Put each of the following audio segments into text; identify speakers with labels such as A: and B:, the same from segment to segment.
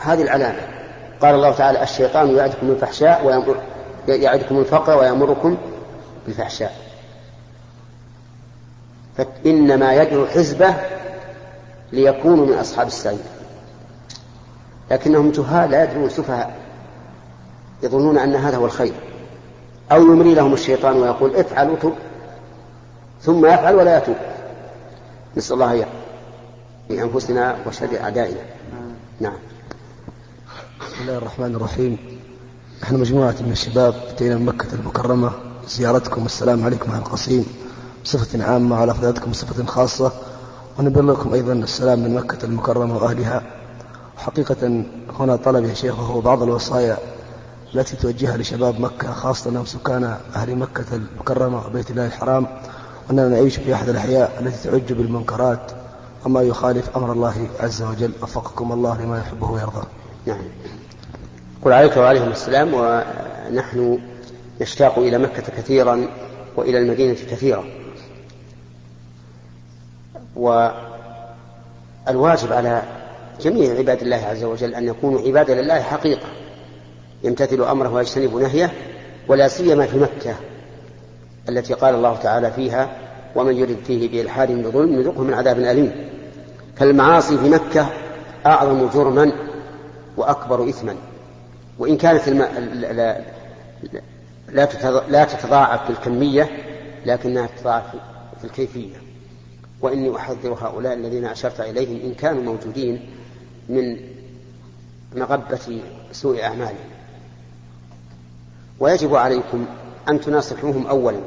A: هذه العلامة. قال الله تعالى الشيطان يعدكم الفحشاء يعدكم الفقر ويأمركم بالفحشاء. فإنما يدعو حزبه ليكونوا من أصحاب السعير. لكنهم جهال لا يدرون سفهاء. يظنون أن هذا هو الخير. أو يمري لهم الشيطان ويقول افعل وتب. ثم يفعل ولا يتوب. نسأل الله في أنفسنا وشر أعدائنا. نعم.
B: بسم الله الرحمن الرحيم. نحن مجموعة من الشباب أتينا من مكة المكرمة زيارتكم والسلام عليكم أهل القصيم. بصفة عامة وعلى أفرادكم بصفة خاصة. ونبلغكم أيضا السلام من مكة المكرمة وأهلها. حقيقة هنا طلب يا شيخ وهو بعض الوصايا التي توجهها لشباب مكة خاصة أنهم سكان أهل مكة المكرمة وبيت الله الحرام. وأننا نعيش في أحد الأحياء التي تعج بالمنكرات. وما يخالف أمر الله عز وجل. وفقكم الله لما يحبه ويرضاه
A: نعم. قل عليك وعليهم السلام ونحن نشتاق إلى مكة كثيرا وإلى المدينة كثيرا. والواجب على جميع عباد الله عز وجل أن يكونوا عبادا لله حقيقة يمتثل أمره ويجتنب نهيه ولا سيما في مكة التي قال الله تعالى فيها ومن يرد فيه بإلحاد بظلم نذقه من عذاب أليم فالمعاصي في مكة أعظم جرما وأكبر إثما. وإن كانت الم... لا... لا تتضاعف في الكمية لكنها تتضاعف في الكيفية. وإني أحذر هؤلاء الذين أشرت إليهم إن كانوا موجودين من مغبة سوء أعمالهم. ويجب عليكم أن تناصحوهم أولا.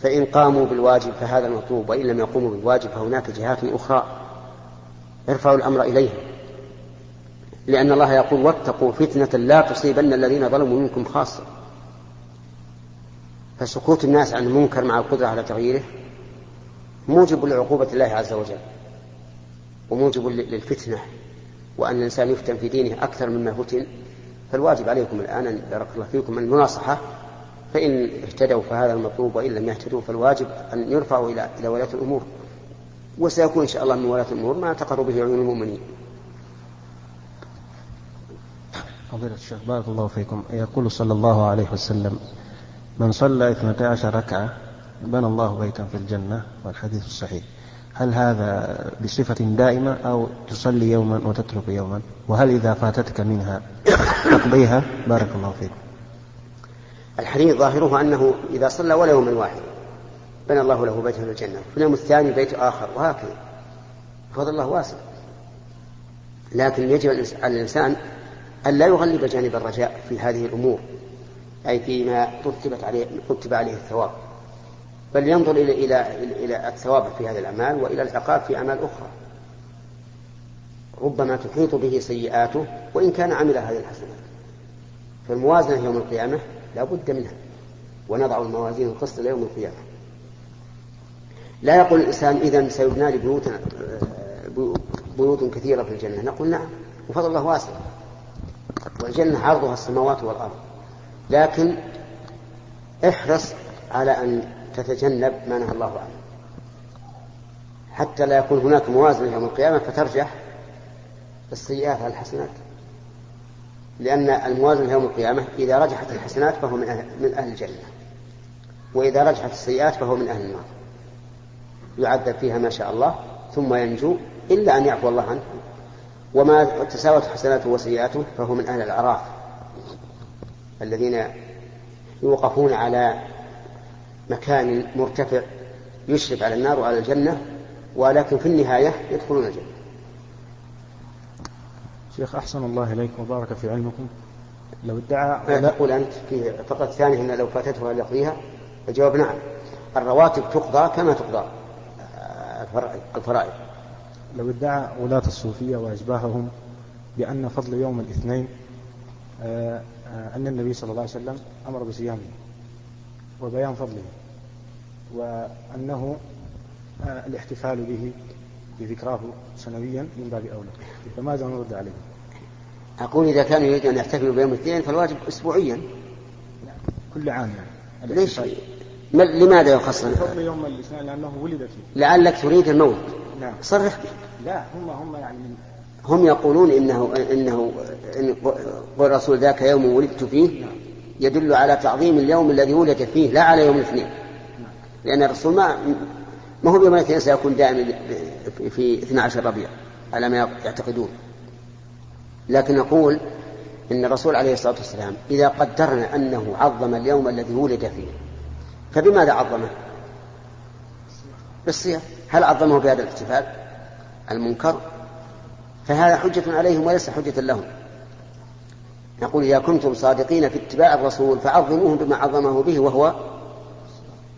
A: فإن قاموا بالواجب فهذا المطلوب وإن لم يقوموا بالواجب فهناك جهات أخرى. ارفعوا الأمر إليهم. لأن الله يقول واتقوا فتنة لا تصيبن الذين ظلموا منكم خاصة. فسكوت الناس عن المنكر مع القدرة على تغييره موجب لعقوبة الله عز وجل وموجب للفتنة وأن الإنسان يفتن في دينه أكثر مما فتن. فالواجب عليكم الآن بارك الله فيكم المناصحة فإن اهتدوا فهذا المطلوب وإن لم يهتدوا فالواجب أن يرفعوا إلى إلى ولاة الأمور. وسيكون إن شاء الله من ولاة الأمور ما تقر به عيون المؤمنين.
C: فضيلة الشيخ بارك الله فيكم. يقول صلى الله عليه وسلم من صلى اثنتي عشر ركعة بنى الله بيتا في الجنة والحديث الصحيح. هل هذا بصفة دائمة أو تصلي يوما وتترك يوما؟ وهل إذا فاتتك منها تقضيها؟ بارك الله فيكم
A: الحديث ظاهره أنه إذا صلى ولا يوما واحدا بنى الله له بيتا في الجنة في اليوم الثاني بيت آخر وهكذا. فضل الله واسع. لكن يجب على الإنسان أن لا يغلب جانب الرجاء في هذه الأمور أي فيما رتبت عليه رتب عليه الثواب. بل ينظر إلى إلى إلى الثواب في هذه الأعمال وإلى العقاب في أعمال أخرى. ربما تحيط به سيئاته وإن كان عمل هذه الحسنات. فالموازنة يوم القيامة لا بد منها ونضع الموازين القسط ليوم القيامة. لا يقول الإنسان إذا سيبنى لي بيوت بيوت كثيرة في الجنة. نقول نعم وفضل الله واسع. والجنة عرضها السماوات والأرض. لكن احرص على أن تتجنب ما نهى الله عنه. حتى لا يكون هناك موازنة يوم القيامة فترجح السيئات على الحسنات. لأن الموازنة يوم القيامة إذا رجحت الحسنات فهو من أهل, من أهل الجنة. وإذا رجحت السيئات فهو من أهل النار. يعذب فيها ما شاء الله ثم ينجو إلا أن يعفو الله عنه. وما تساوت حسناته وسيئاته فهو من أهل الأعراف الذين يوقفون على مكان مرتفع يشرف على النار وعلى الجنة ولكن في النهاية يدخلون الجنة.
C: شيخ أحسن الله إليكم وبارك في علمكم. لو
A: ادعى لا تقول أنت في فقط الثانية أن لو فاتته هل يقضيها؟ الجواب نعم. الرواتب تقضى كما تقضى الفرائض.
C: لو ادعى ولاة الصوفية وأشباههم بأن فضل يوم الاثنين آه، آه، أن النبي صلى الله عليه وسلم أمر بصيامه وبيان فضله وأنه آه، الاحتفال به بذكراه سنويا من باب أولى. فماذا نرد عليه؟
A: أقول إذا كانوا يريدون أن يحتفلوا بيوم الاثنين فالواجب أسبوعيا.
C: كل عام
A: يعني. ليش؟ لماذا يخص؟
C: فضل يوم الاثنين لأنه ولد فيه.
A: لعلك تريد الموت.
C: نعم.
A: صرح
C: لا هم هم يعني من
A: هم يقولون إنه إنه إن قل الرسول ذاك يوم ولدت فيه يدل على تعظيم اليوم الذي ولد فيه لا على يوم الاثنين. لأن الرسول ما ما هو يوم الاثنين سيكون دائما في 12 ربيع على ما يعتقدون. لكن نقول إن الرسول عليه الصلاة والسلام إذا قدرنا أنه عظم اليوم الذي ولد فيه فبماذا عظمه؟ بالصيام. هل عظمه بهذا الاحتفال المنكر؟ فهذا حجة عليهم وليس حجة لهم. نقول إذا كنتم صادقين في اتباع الرسول فعظموه بما عظمه به وهو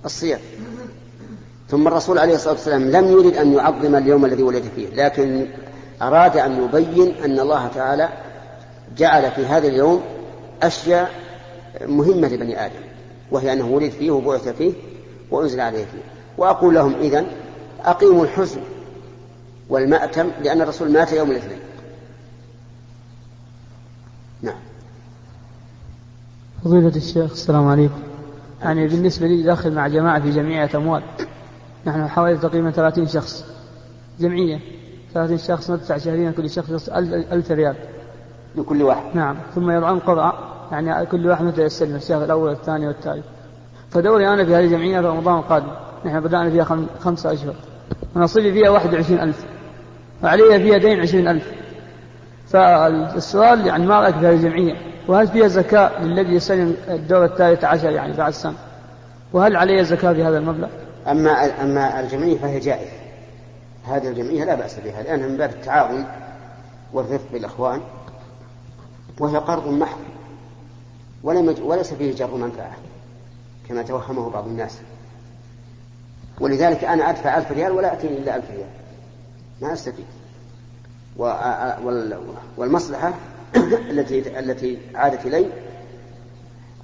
A: الصيام. ثم الرسول عليه الصلاة والسلام لم يرد أن يعظم اليوم الذي ولد فيه لكن أراد أن يبين أن الله تعالى جعل في هذا اليوم أشياء مهمة لبني آدم وهي أنه ولد فيه وبعث فيه وأنزل عليه فيه. وأقول لهم إذن أقيموا الحزن والمأتم لأن الرسول مات يوم الاثنين. نعم.
D: فضيلة الشيخ السلام عليكم. يعني بالنسبة لي داخل مع جماعة في جمعية أموال نحن حوالي تقريبا 30 شخص جمعية 30 شخص ندفع شهريا كل شخص 1000 ريال.
A: لكل واحد.
D: نعم ثم يضعون قرعة يعني كل واحد مثل السلم الشهر الأول والثاني والثالث. فدوري أنا في هذه الجمعية في رمضان القادم نحن بدأنا فيها خمسة أشهر. ونصيبي فيها واحد وعشرين ألف. وعلي فيها دين عشرين ألف. فالسؤال يعني ما رأيك في هذه الجمعية وهل فيها زكاة للذي يسلم الدور الثالث عشر يعني بعد سنة وهل علي زكاة في هذا المبلغ؟
A: أما أما الجمعية فهي جائزة. هذه الجمعية لا بأس بها لأنها من باب التعاون والرفق بالإخوان وهي قرض محض وليس فيه جر منفعة كما توهمه بعض الناس. ولذلك أنا أدفع ألف ريال ولا أتيني إلا ألف ريال. ما أستفيد. والمصلحة التي التي عادت إلي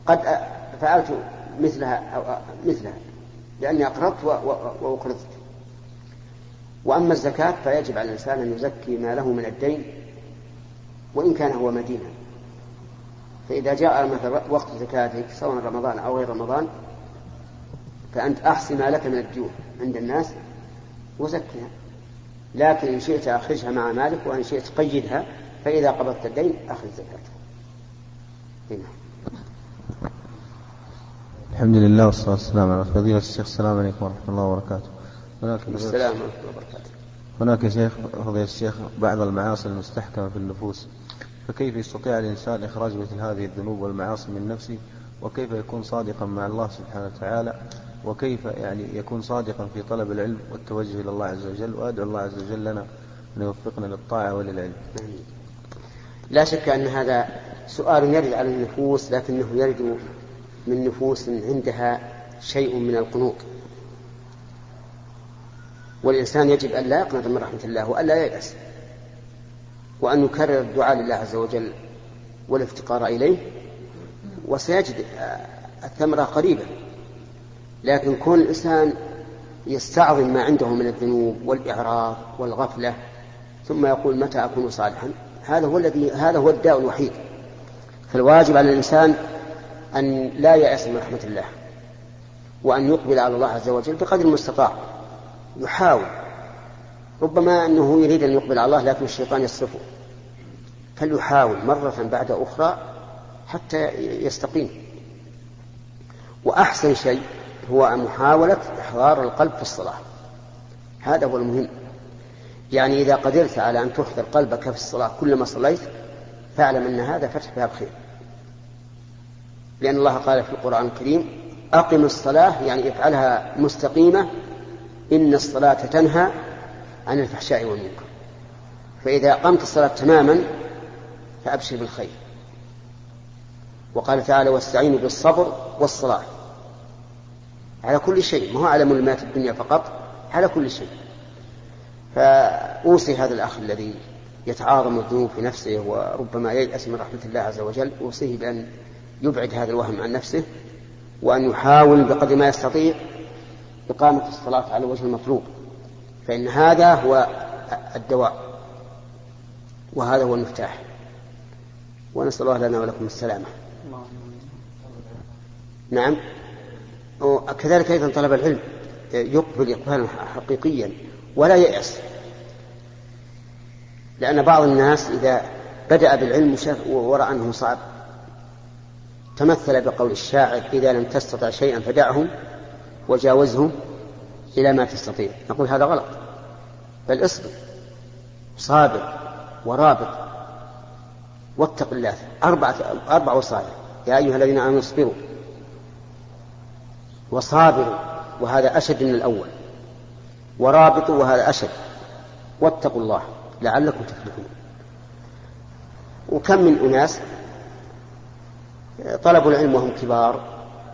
A: قد فعلت مثلها أو مثلها لأني أقرضت وأقرضت. وأما الزكاة فيجب على الإنسان أن يزكي ما له من الدين وإن كان هو مدينة. فإذا جاء مثلا وقت زكاتك سواء رمضان أو غير رمضان فأنت أحصي ما لك من الديون عند الناس وزكها. لكن إن شئت أخرجها مع مالك وإن شئت قيدها فإذا قبضت الدين أخرج زكاته. هنا.
C: الحمد لله والصلاة والسلام على فضيلة الشيخ السلام عليكم ورحمة الله وبركاته.
A: هناك السلام ورحمة الله وبركاته.
C: هناك شيخ فضيلة الشيخ بعض المعاصي المستحكمة في النفوس. فكيف يستطيع الإنسان إخراج مثل هذه الذنوب والمعاصي من نفسه؟ وكيف يكون صادقا مع الله سبحانه وتعالى؟ وكيف يعني يكون صادقا في طلب العلم والتوجه إلى الله عز وجل وأدعو الله عز وجل لنا أن يوفقنا للطاعة وللعلم.
A: لا شك أن هذا سؤال يرد على النفوس لكنه يرد من نفوس عندها شيء من القنوط. والإنسان يجب أن لا يقنط من رحمة الله وأن لا ييأس وأن يكرر الدعاء لله عز وجل والافتقار إليه وسيجد الثمرة قريبة لكن كون الإنسان يستعظم ما عنده من الذنوب والإعراض والغفلة ثم يقول متى أكون صالحا؟ هذا هو الذي هذا هو الداء الوحيد. فالواجب على الإنسان أن لا يأس من رحمة الله وأن يقبل على الله عز وجل بقدر المستطاع. يحاول. ربما أنه يريد أن يقبل على الله لكن الشيطان يصرفه. فليحاول مرة بعد أخرى حتى يستقيم. وأحسن شيء هو محاولة إحضار القلب في الصلاة. هذا هو المهم. يعني إذا قدرت على أن تحضر قلبك في الصلاة كلما صليت فاعلم أن هذا فتح باب خير. لأن الله قال في القرآن الكريم أقم الصلاة يعني افعلها مستقيمة إن الصلاة تنهى عن الفحشاء والمنكر. فإذا أقمت الصلاة تماما فأبشر بالخير. وقال تعالى واستعينوا بالصبر والصلاة. على كل شيء ما هو على ملمات الدنيا فقط على كل شيء. فأوصي هذا الأخ الذي يتعاظم الذنوب في نفسه وربما ييأس من رحمة الله عز وجل أوصيه بأن يبعد هذا الوهم عن نفسه وأن يحاول بقدر ما يستطيع إقامة الصلاة على الوجه المطلوب. فإن هذا هو الدواء وهذا هو المفتاح. ونسأل الله لنا ولكم السلامة. نعم؟ وكذلك أيضا طلب العلم يقبل إقبالا حقيقيا ولا ييأس لأن بعض الناس إذا بدأ بالعلم ورأى أنه صعب. تمثل بقول الشاعر إذا لم تستطع شيئا فدعه وجاوزه إلى ما تستطيع. نقول هذا غلط. بل اصبر. صابر ورابط. واتق الله. أربعة أربع وصايا. يا أيها الذين آمنوا اصبروا. وصابروا وهذا أشد من الأول. ورابطوا وهذا أشد. واتقوا الله لعلكم تفلحون. وكم من أناس طلبوا العلم وهم كبار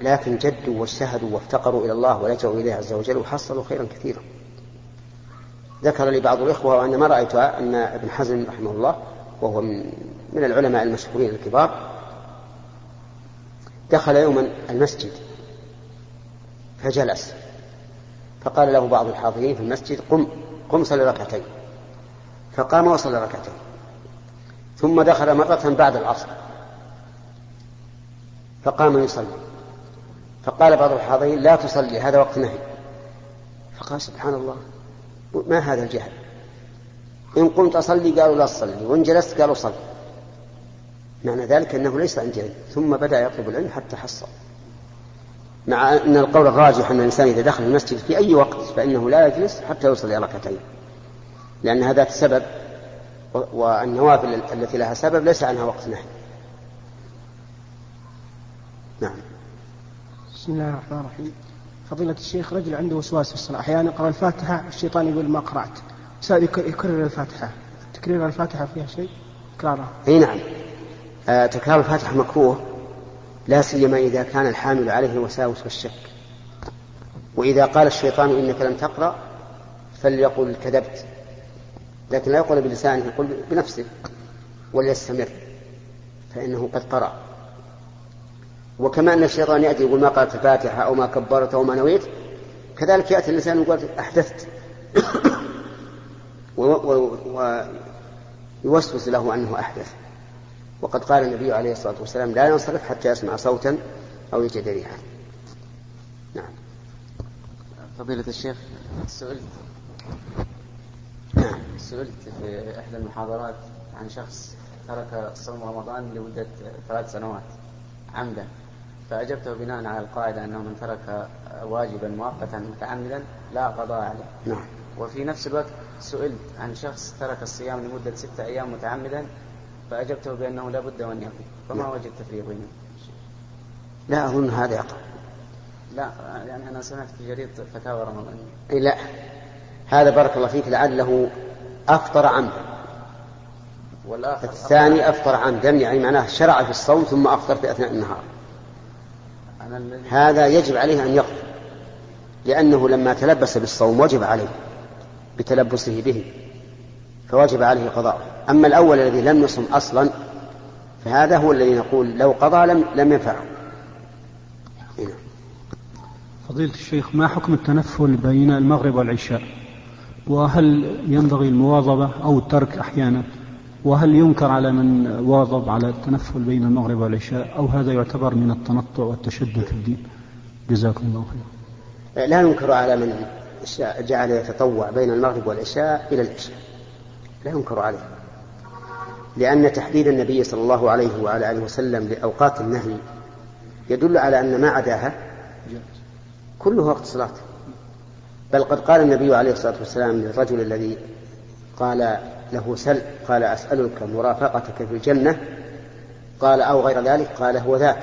A: لكن جدوا واجتهدوا وافتقروا إلى الله ولجأوا إليه عز وجل وحصلوا خيرا كثيرا. ذكر لي بعض الإخوة وأنا ما رأيت أن ابن حزم رحمه الله وهو من, من العلماء المشهورين الكبار دخل يوما المسجد. فجلس. فقال له بعض الحاضرين في المسجد قم قم صل ركعتين. فقام وصلى ركعتين. ثم دخل مرة بعد العصر. فقام يصلي. فقال بعض الحاضرين لا تصلي هذا وقت نهي. فقال سبحان الله ما هذا الجهل؟ إن قمت أصلي قالوا لا تصلي وإن جلست قالوا صل. معنى ذلك أنه ليس عندي علم ثم بدأ يطلب العلم حتى حصل. مع أن القول الراجح أن الإنسان إذا دخل المسجد في أي وقت فإنه لا يجلس حتى يصلي ركعتين. لأن هذا السبب والنوافل التي لها سبب ليس عنها وقت نهي. نعم.
E: بسم الله الرحمن الرحيم. فضيلة الشيخ رجل عنده وسواس في الصلاة. أحيانا يقرأ الفاتحة الشيطان يقول ما قرأت. يكرر الفاتحة. تكرير الفاتحة فيها شيء؟ تكرارها
A: أي نعم. آه تكرار الفاتحة مكروه. لا سيما إذا كان الحامل عليه الوساوس والشك. وإذا قال الشيطان إنك لم تقرأ فليقل كذبت. لكن لا يقول بلسانه يقول بنفسه وليستمر فإنه قد قرأ. وكما أن الشيطان يأتي يقول ما قرأت الفاتحة أو ما كبرت أو ما نويت كذلك يأتي الإنسان ويقول أحدثت. ويوسوس له أنه أحدث. وقد قال النبي عليه الصلاة والسلام لا ينصرف حتى يسمع صوتا أو يجد ريحا. نعم.
F: فضيلة الشيخ سئلت
A: نعم.
F: سئلت في إحدى المحاضرات عن شخص ترك صوم رمضان لمدة ثلاث سنوات عمدا فأجبته بناء على القاعدة أنه من ترك واجبا مؤقتا متعمدا لا قضاء عليه.
A: نعم.
F: وفي نفس الوقت سئلت عن شخص ترك الصيام لمدة ستة أيام متعمدا فأجبته بأنه لا بد أن يقضي فما
A: نعم.
F: وجه التفريق بينهم
A: لا أظن هذا يقع.
F: لا يعني أنا سمعت في جريدة فتاوى رمضانية
A: لا. هذا بارك الله فيك لعله أفطر عمدا
F: والآخر
A: الثاني أفطر عمدا يعني معناه شرع في الصوم ثم أفطر في أثناء النهار. هذا يجب عليه أن يقضي لأنه لما تلبس بالصوم وجب عليه بتلبسه به فوجب عليه قضاءه أما الأول الذي لم يصم أصلا فهذا هو الذي نقول لو قضى لم لم ينفعه. هنا.
G: فضيلة الشيخ ما حكم التنفل بين المغرب والعشاء؟ وهل ينبغي المواظبة أو الترك أحيانا؟ وهل ينكر على من واظب على التنفل بين المغرب والعشاء؟ أو هذا يعتبر من التنطع والتشدد في الدين؟ جزاكم الله خيرا.
A: لا ينكر على من جعل يتطوع بين المغرب والعشاء إلى العشاء. لا ينكر عليه. لأن تحديد النبي صلى الله عليه وعلى آله وسلم لأوقات النهي يدل على أن ما عداها كله وقت صلاة. بل قد قال النبي عليه الصلاة والسلام للرجل الذي قال له سل قال أسألك مرافقتك في الجنة قال أو غير ذلك؟ قال هو ذاك.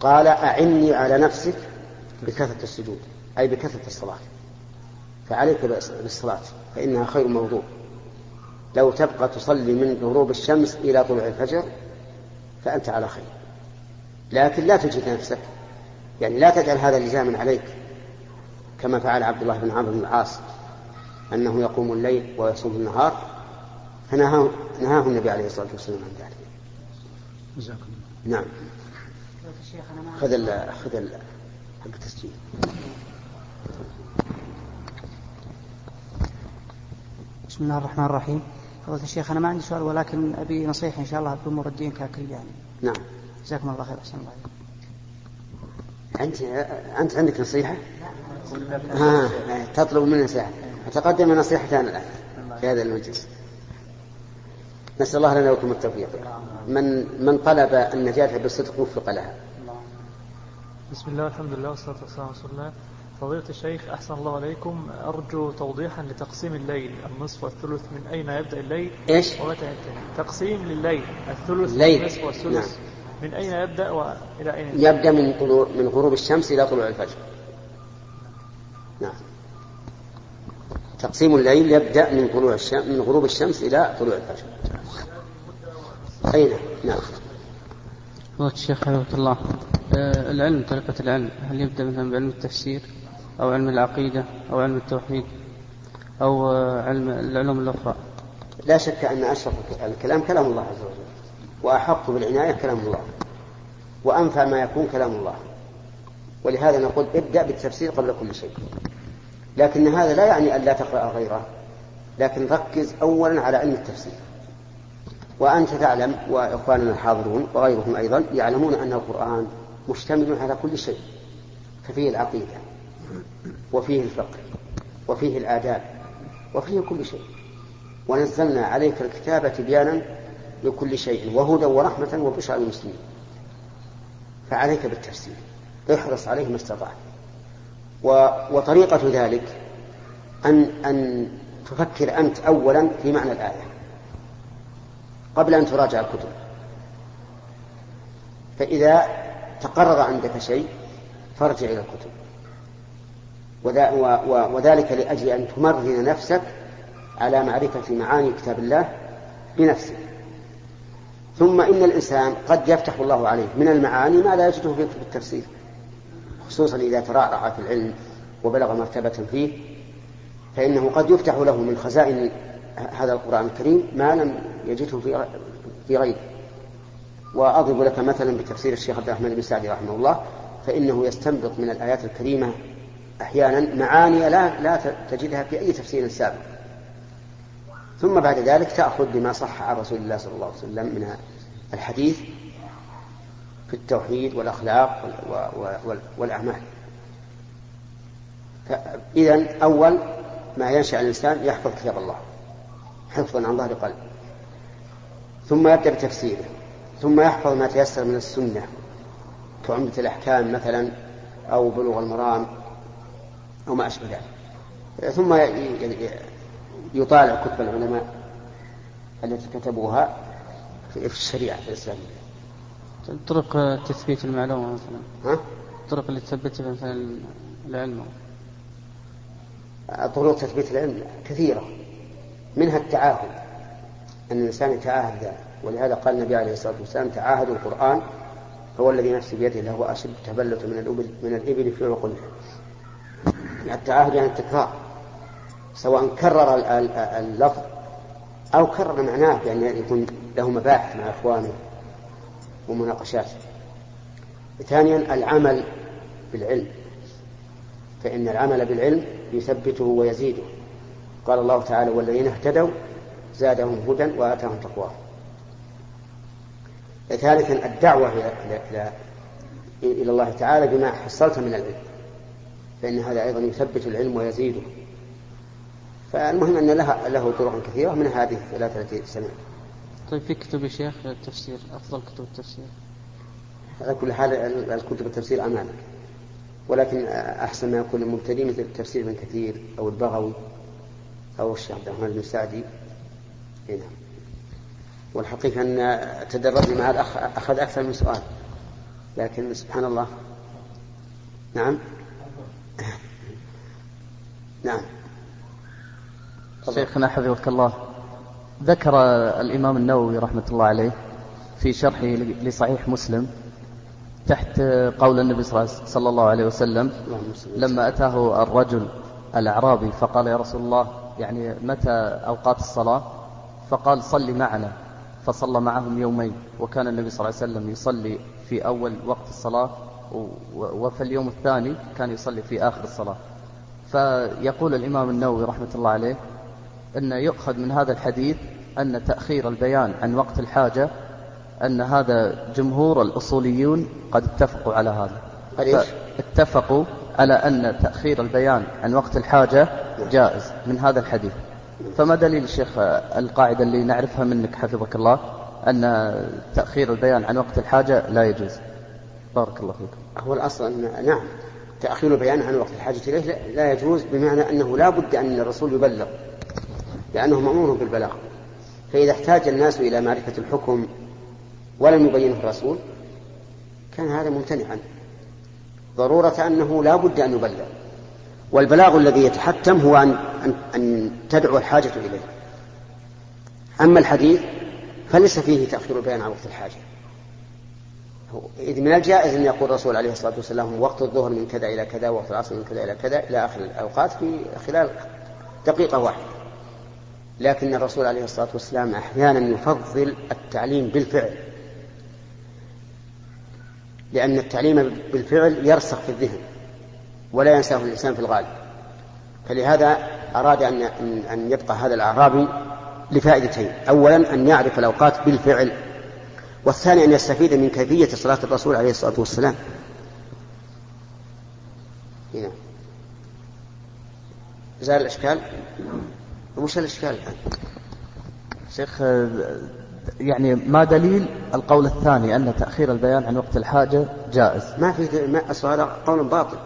A: قال أعني على نفسك بكثرة السجود أي بكثرة الصلاة. فعليك بالصلاة فإنها خير موضوع. لو تبقى تصلي من غروب الشمس إلى طلوع الفجر فأنت على خير. لكن لا تجهد نفسك. يعني لا تجعل هذا لزاما عليك. كما فعل عبد الله بن عمرو بن العاص أنه يقوم الليل ويصوم النهار. فنهاه نهاه النبي عليه الصلاة والسلام عن ذلك.
G: جزاكم الله.
A: نعم. خذ ال خذ ال حق التسجيل.
H: بسم الله الرحمن الرحيم. فضيلة الشيخ أنا ما عندي سؤال ولكن أبي نصيحة إن شاء الله بأمور الدين ككل يعني
A: نعم.
H: جزاكم الله خير أحسن الله عليكم.
A: أنت أنت عندك نصيحة؟ ها تطلب مني نصيحة. أتقدم نصيحتان الآن في هذا المجلس. نسأل الله لنا ولكم التوفيق. من من طلب النجاة بالصدق وفق لها.
I: بسم الله الحمد لله والصلاة والسلام على رسول الله. فضيلة الشيخ أحسن الله عليكم. أرجو توضيحا لتقسيم الليل النصف والثلث من أين يبدأ الليل؟
A: إيش؟
I: ومتى ينتهي تقسيم لليل الثلث
A: الليل.
I: والنصف والثلث.
A: نعم.
I: من أين يبدأ وإلى أين ينتهي؟
A: يبدأ من طلوع من غروب الشمس إلى طلوع الفجر. نعم. تقسيم الليل يبدأ من طلوع الشمس من غروب الشمس إلى طلوع الفجر. أين؟ نعم.
J: فضيلة الشيخ حفظك الله آه، العلم طريقة العلم هل يبدأ مثلا بعلم التفسير؟ أو علم العقيدة أو علم التوحيد أو علم العلوم الأخرى.
A: لا شك أن أشرف الكلام كلام الله عز وجل وأحق بالعناية كلام الله وأنفع ما يكون كلام الله. ولهذا نقول ابدأ بالتفسير قبل كل شيء. لكن هذا لا يعني أن لا تقرأ غيره لكن ركز أولا على علم التفسير. وأنت تعلم وإخواننا الحاضرون وغيرهم أيضا يعلمون أن القرآن مشتمل على كل شيء ففيه العقيدة. وفيه الفقه وفيه الآداب وفيه كل شيء. ونزلنا عليك الكتاب تبيانا لكل شيء وهدى ورحمة وبشرى للمسلمين. فعليك بالتفسير احرص عليه ما استطعت. وطريقة ذلك أن أن تفكر أنت أولا في معنى الآية. قبل أن تراجع الكتب. فإذا تقرر عندك شيء فارجع إلى الكتب. وذلك لأجل أن تمرن نفسك على معرفة معاني كتاب الله بنفسك. ثم إن الإنسان قد يفتح الله عليه من المعاني ما لا يجده في كتب التفسير خصوصا إذا ترعرع في العلم وبلغ مرتبة فيه فإنه قد يفتح له من خزائن هذا القرآن الكريم ما لم يجده في في غيره. وأضرب لك مثلا بتفسير الشيخ عبد الرحمن بن سعدي رحمه الله فإنه يستنبط من الآيات الكريمة أحيانا معاني لا لا تجدها في أي تفسير سابق. ثم بعد ذلك تأخذ بما صح عن رسول الله صلى الله عليه وسلم من الحديث في التوحيد والأخلاق والأعمال. إذا أول ما ينشأ الإنسان يحفظ كتاب الله حفظا عن ظهر قلب. ثم يبدأ بتفسيره. ثم يحفظ ما تيسر من السنة كعمدة الأحكام مثلا أو بلوغ المرام. أو ما أشبه ذلك. ثم يطالع كتب العلماء التي كتبوها في في الشريعة الإسلامية.
J: طرق تثبيت المعلومة مثلا.
A: ها؟
J: الطرق اللي تثبت مثلا العلم.
A: طرق تثبيت العلم كثيرة. منها التعاهد. أن الإنسان يتعاهد ولهذا قال النبي عليه الصلاة والسلام تعاهدوا القرآن هو الذي نفسي بيده له أشد تبلة من الإبل من الإبل في عقولها التعاهد يعني التكرار سواء كرر ال- ال- اللفظ أو كرر معناه بأن يكون له مباحث مع إخوانه ومناقشات ثانيا العمل بالعلم. فإن العمل بالعلم يثبته ويزيده. قال الله تعالى والذين اهتدوا زادهم هدى وآتاهم تقواهم ثالثا الدعوة إلى الله تعالى بما حصلت من العلم. فإن هذا أيضا يثبت العلم ويزيده. فالمهم أن لها له طرق كثيرة من هذه الثلاثة التي سمعت.
J: طيب في كتب يا شيخ التفسير أفضل كتب التفسير؟
A: على كل حال ال- الكتب التفسير أمامك. ولكن أحسن ما يكون المبتدئ مثل التفسير من كثير أو البغوي أو الشيخ عبد الرحمن بن سعدي. هنا والحقيقة أن تدرجنا مع الأخ أخذ أكثر من سؤال. لكن سبحان الله. نعم. نعم.
J: شيخنا حفظك الله. ذكر الإمام النووي رحمة الله عليه في شرحه لصحيح مسلم تحت قول النبي صلى الله عليه وسلم. لما أتاه الرجل الأعرابي فقال يا رسول الله يعني متى أوقات الصلاة؟ فقال صل معنا. فصلى معهم يومين وكان النبي صلى الله عليه وسلم يصلي في أول وقت الصلاة وفي اليوم الثاني كان يصلي في آخر الصلاة. فيقول الإمام النووي رحمة الله عليه أن يؤخذ من هذا الحديث أن تأخير البيان عن وقت الحاجة أن هذا جمهور الأصوليون قد اتفقوا على هذا.
A: قد؟
J: اتفقوا على أن تأخير البيان عن وقت الحاجة جائز من هذا الحديث. فما دليل الشيخ القاعدة اللي نعرفها منك حفظك الله أن تأخير البيان عن وقت الحاجة لا يجوز؟ بارك الله فيكم
A: هو الأصل أن نعم. تأخير البيان عن وقت الحاجة إليه لا يجوز بمعنى أنه لا بد أن الرسول يبلغ لأنه مأمور بالبلاغ. فإذا احتاج الناس إلى معرفة الحكم ولم يبينه الرسول كان هذا ممتنعا. ضرورة أنه لا بد أن يبلغ. والبلاغ الذي يتحتم هو أن, أن, أن تدعو الحاجة إليه. أما الحديث فليس فيه تأخير البيان عن وقت الحاجة. إذ من الجائز أن يقول الرسول عليه الصلاة والسلام وقت الظهر من كذا إلى كذا وقت العصر من كذا إلى كذا إلى آخر الأوقات في خلال دقيقة واحدة. لكن الرسول عليه الصلاة والسلام أحيانا يفضل التعليم بالفعل. لأن التعليم بالفعل يرسخ في الذهن ولا ينساه الإنسان في الغالب. فلهذا أراد أن أن يبقى هذا الأعرابي لفائدتين. أولا أن يعرف الأوقات بالفعل والثاني أن يستفيد من كيفية صلاة الرسول عليه الصلاة والسلام. هنا. زال الإشكال؟ وش الإشكال الآن
J: شيخ يعني ما دليل القول الثاني أن تأخير البيان عن وقت الحاجة جائز.
A: ما في ما أصل هذا قول باطل.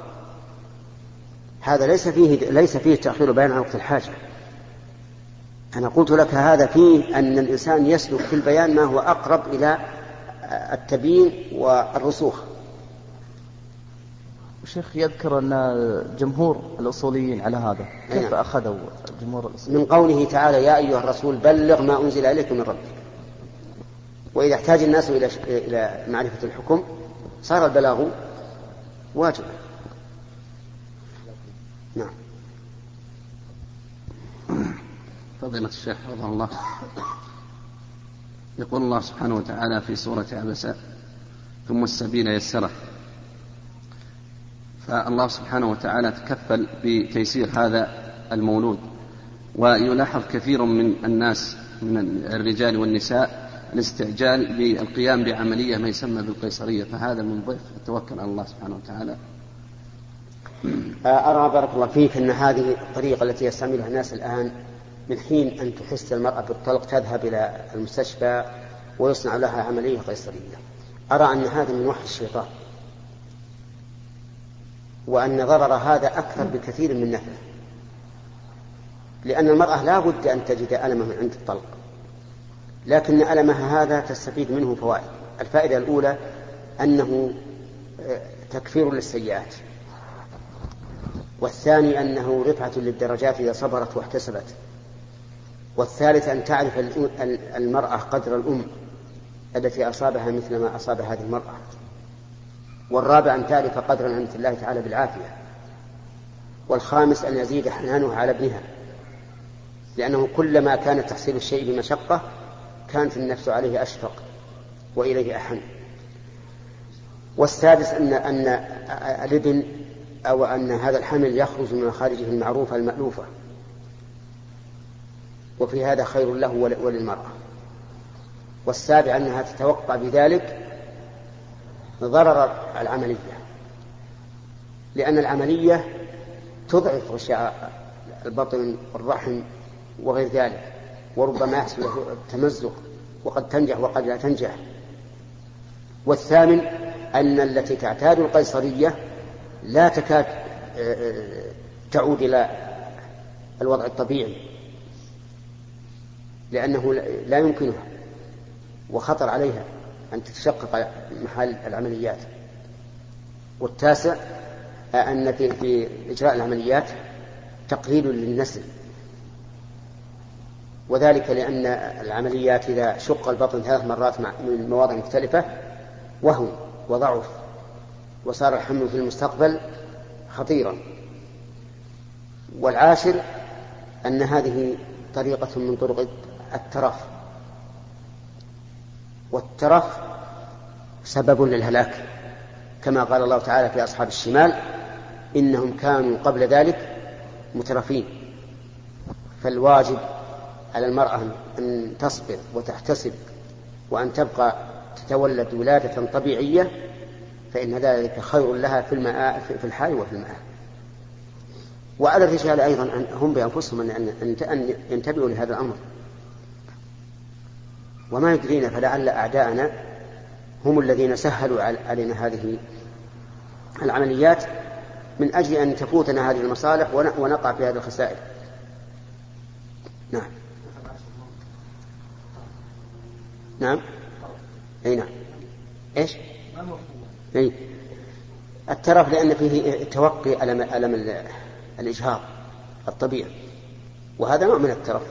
A: هذا ليس فيه ليس فيه تأخير البيان عن وقت الحاجة. أنا قلت لك هذا فيه أن الإنسان يسلك في البيان ما هو أقرب إلى التبيين والرسوخ.
J: الشيخ يذكر أن جمهور الأصوليين على هذا كيف نعم. أخذوا جمهور الأصوليين؟
A: من قوله تعالى يا أيها الرسول بلغ ما أنزل إليك من ربك. وإذا احتاج الناس إلى إلى معرفة الحكم صار البلاغ واجبا نعم
K: فضيلة الشيخ حفظه الله. يقول الله سبحانه وتعالى في سورة عبسة ثم السبيل يسره. فالله سبحانه وتعالى تكفل بتيسير هذا المولود ويلاحظ كثير من الناس من الرجال والنساء الاستعجال بالقيام بعملية ما يسمى بالقيصرية. فهذا من ضيف التوكل على الله سبحانه وتعالى.
A: أرى بارك الله فيك أن هذه الطريقة التي يستعملها الناس الآن من حين أن تحس المرأة بالطلق تذهب إلى المستشفى ويصنع لها عملية قيصرية. أرى أن هذا من وحي الشيطان وأن ضرر هذا أكثر بكثير من نفعه. لأن المرأة لا بد أن تجد ألمه من عند الطلق. لكن ألمها هذا تستفيد منه فوائد. الفائدة الأولى أنه تكفير للسيئات. والثاني أنه رفعة للدرجات إذا صبرت واحتسبت. والثالث أن تعرف المرأة قدر الأم التي أصابها مثل ما أصاب هذه المرأة. والرابع أن تعرف قدر نعمة الله تعالى بالعافية. والخامس أن يزيد حنانها على ابنها. لأنه كلما كان تحصيل الشيء بمشقة كانت النفس عليه أشفق وإليه أحن. والسادس أن أن الابن أو أن هذا الحمل يخرج من مخارجه المعروفة المألوفة. وفي هذا خير له وللمرأة. والسابع أنها تتوقع بذلك ضرر العملية لأن العملية تضعف غشاء البطن والرحم وغير ذلك وربما يحصل تمزق وقد تنجح وقد لا تنجح. والثامن أن التي تعتاد القيصرية لا تكاد آه، آه، تعود إلى الوضع الطبيعي. لأنه لا يمكنها وخطر عليها أن تتشقق محل العمليات. والتاسع أن في, في إجراء العمليات تقليل للنسل. وذلك لأن العمليات إذا شق البطن ثلاث مرات من مواضع مختلفة وهو وضعف وصار الحمل في المستقبل خطيرا. والعاشر أن هذه طريقة من طرق الترف. والترف سبب للهلاك. كما قال الله تعالى في أصحاب الشمال إنهم كانوا قبل ذلك مترفين. فالواجب على المرأة أن تصبر وتحتسب وأن تبقى تتولد ولادة طبيعية فإن ذلك خير لها في في الحال وفي الماء. وعلى الرجال أيضا هم بأنفسهم أن أن ينتبهوا لهذا الأمر. وما يدرينا فلعل أعداءنا هم الذين سهلوا علينا هذه العمليات من أجل أن تفوتنا هذه المصالح ونقع في هذه الخسائر. نعم. نعم. أي نعم. إيش؟ أي. الترف لأن فيه توقي ألم, ألم الإجهاض الطبيعي. وهذا نوع من الترف.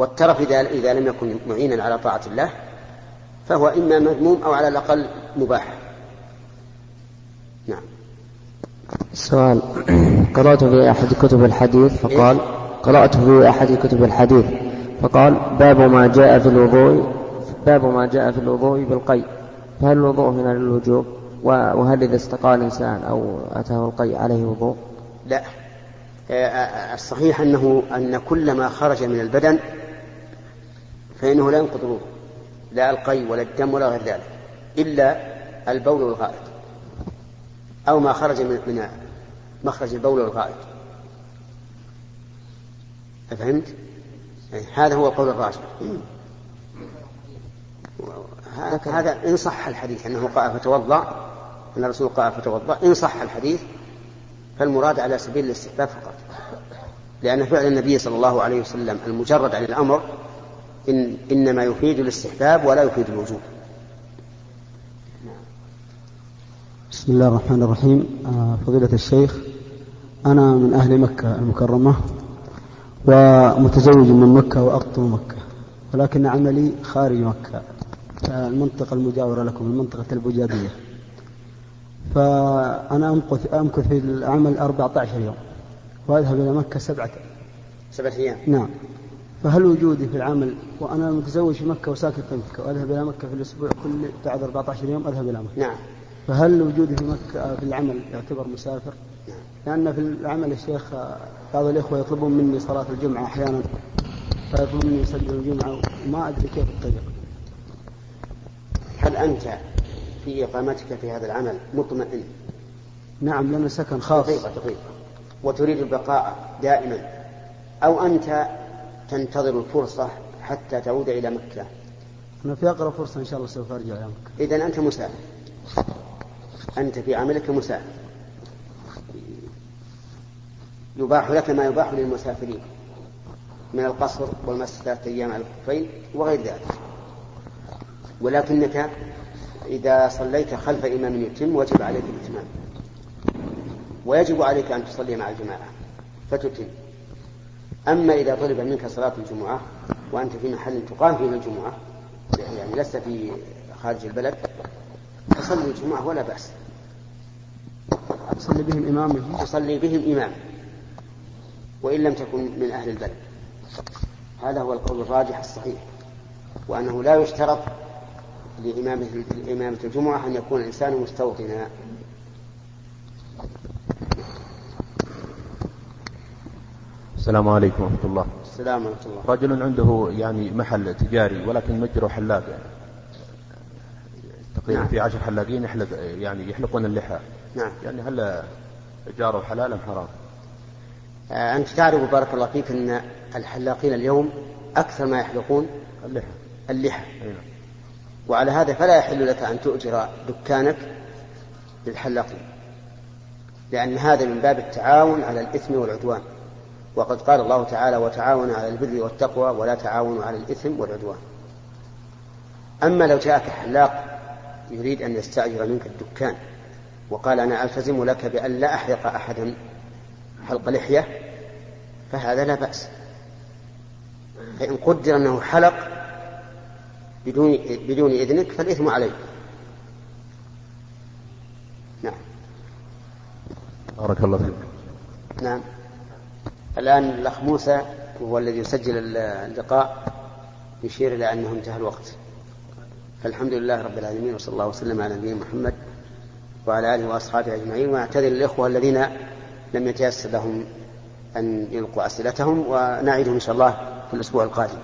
A: والترف إذا لم يكن معينا على طاعة الله فهو إما مذموم أو على الأقل مباح. نعم.
L: السؤال قرأت في أحد كتب الحديث فقال قرأت في أحد كتب الحديث فقال باب ما جاء في الوضوء باب ما جاء في الوضوء بالقي. فهل الوضوء هنا للوجوب؟ وهل إذا استقى الإنسان أو أتاه القي عليه وضوء؟
A: لا. آه، الصحيح أنه أن كل ما خرج من البدن فإنه لا ينقض الوضوء لا القي ولا الدم ولا غير ذلك إلا البول والغائط. أو ما خرج من مخرج البول والغائط. فهمت؟ هذا هو القول الراجح. هذا إن صح الحديث أنه قاء فتوضأ أن الرسول قاء فتوضأ إن صح الحديث فالمراد على سبيل الاستحباب فقط. لأن فعل النبي صلى الله عليه وسلم المجرد عن الأمر إن إنما يفيد الاستحباب ولا يفيد الوجوب.
G: بسم الله الرحمن الرحيم. آه، فضيلة الشيخ أنا من أهل مكة المكرمة ومتزوج من مكة وأقطن مكة ولكن عملي خارج مكة المنطقة المجاورة لكم المنطقة البجادية. فأنا أمكث أمكث في العمل 14 يوم وأذهب إلى مكة سبعة
A: سبعة أيام.
G: نعم. فهل وجودي في العمل وأنا متزوج في مكة وساكن في مكة وأذهب إلى مكة في الأسبوع كل بعد 14 يوم أذهب إلى مكة؟
A: نعم.
G: فهل وجودي في مكة في العمل يعتبر مسافر؟ نعم. لأن في العمل الشيخ بعض الإخوة يطلبون مني صلاة الجمعة أحيانا فيطلبون مني يصلي الجمعة وما أدري كيف الطريق
A: هل أنت في إقامتك في هذا العمل مطمئن؟
G: نعم لنا سكن خاص.
A: دقيقة دقيقة. وتريد البقاء دائما. أو أنت تنتظر الفرصة حتى تعود إلى مكة.
G: أنا في أقرب فرصة إن شاء الله سوف أرجع إلى مكة.
A: إذا أنت مسافر أنت في عملك مسافر يباح لك ما يباح للمسافرين من القصر والمسح ثلاثة أيام على الكفين وغير ذلك. ولكنك إذا صليت خلف إمام يتم وجب عليك الإتمام. ويجب عليك أن تصلي مع الجماعة. فتتم. أما إذا طلب منك صلاة الجمعة وأنت في محل تقام فيه الجمعة يعني لست في خارج البلد فصلي الجمعة ولا بأس.
G: تصلي بهم إمام.
A: تصلي بهم إمام وإن لم تكن من أهل البلد. هذا هو القول الراجح الصحيح وأنه لا يشترط لإمامة إمامة الجمعة أن يكون الإنسان مستوطنا.
M: السلام عليكم ورحمة الله.
A: السلام ورحمة الله.
M: رجل عنده يعني محل تجاري ولكن مجره حلاق يعني. تقريبا نعم. في عشر حلاقين يحلق يعني يحلقون اللحى.
A: نعم.
M: يعني هل إيجاره حلال أم حرام؟
A: آه أنت تعرف بارك الله فيك أن الحلاقين اليوم أكثر ما يحلقون
M: اللحى.
A: اللحى. نعم. وعلى هذا فلا يحل لك أن تؤجر دكانك للحلاقين لأن هذا من باب التعاون على الإثم والعدوان. وقد قال الله تعالى وتعاونوا على البر والتقوى ولا تعاونوا على الإثم والعدوان. أما لو جاءك حلاق يريد أن يستأجر منك الدكان وقال أنا ألتزم لك بأن لا أحرق أحدا حلق لحية فهذا لا بأس. فإن قدر أنه حلق بدون بدون إذنك فالإثم عليك. نعم.
M: بارك الله فيك.
A: نعم. الآن الأخ موسى وهو الذي يسجل اللقاء يشير إلى أنه انتهى الوقت. فالحمد لله رب العالمين وصلى الله وسلم على نبينا محمد وعلى آله وأصحابه أجمعين. وأعتذر الإخوة الذين لم يتيسر لهم أن يلقوا أسئلتهم ونعيدهم إن شاء الله في الأسبوع القادم.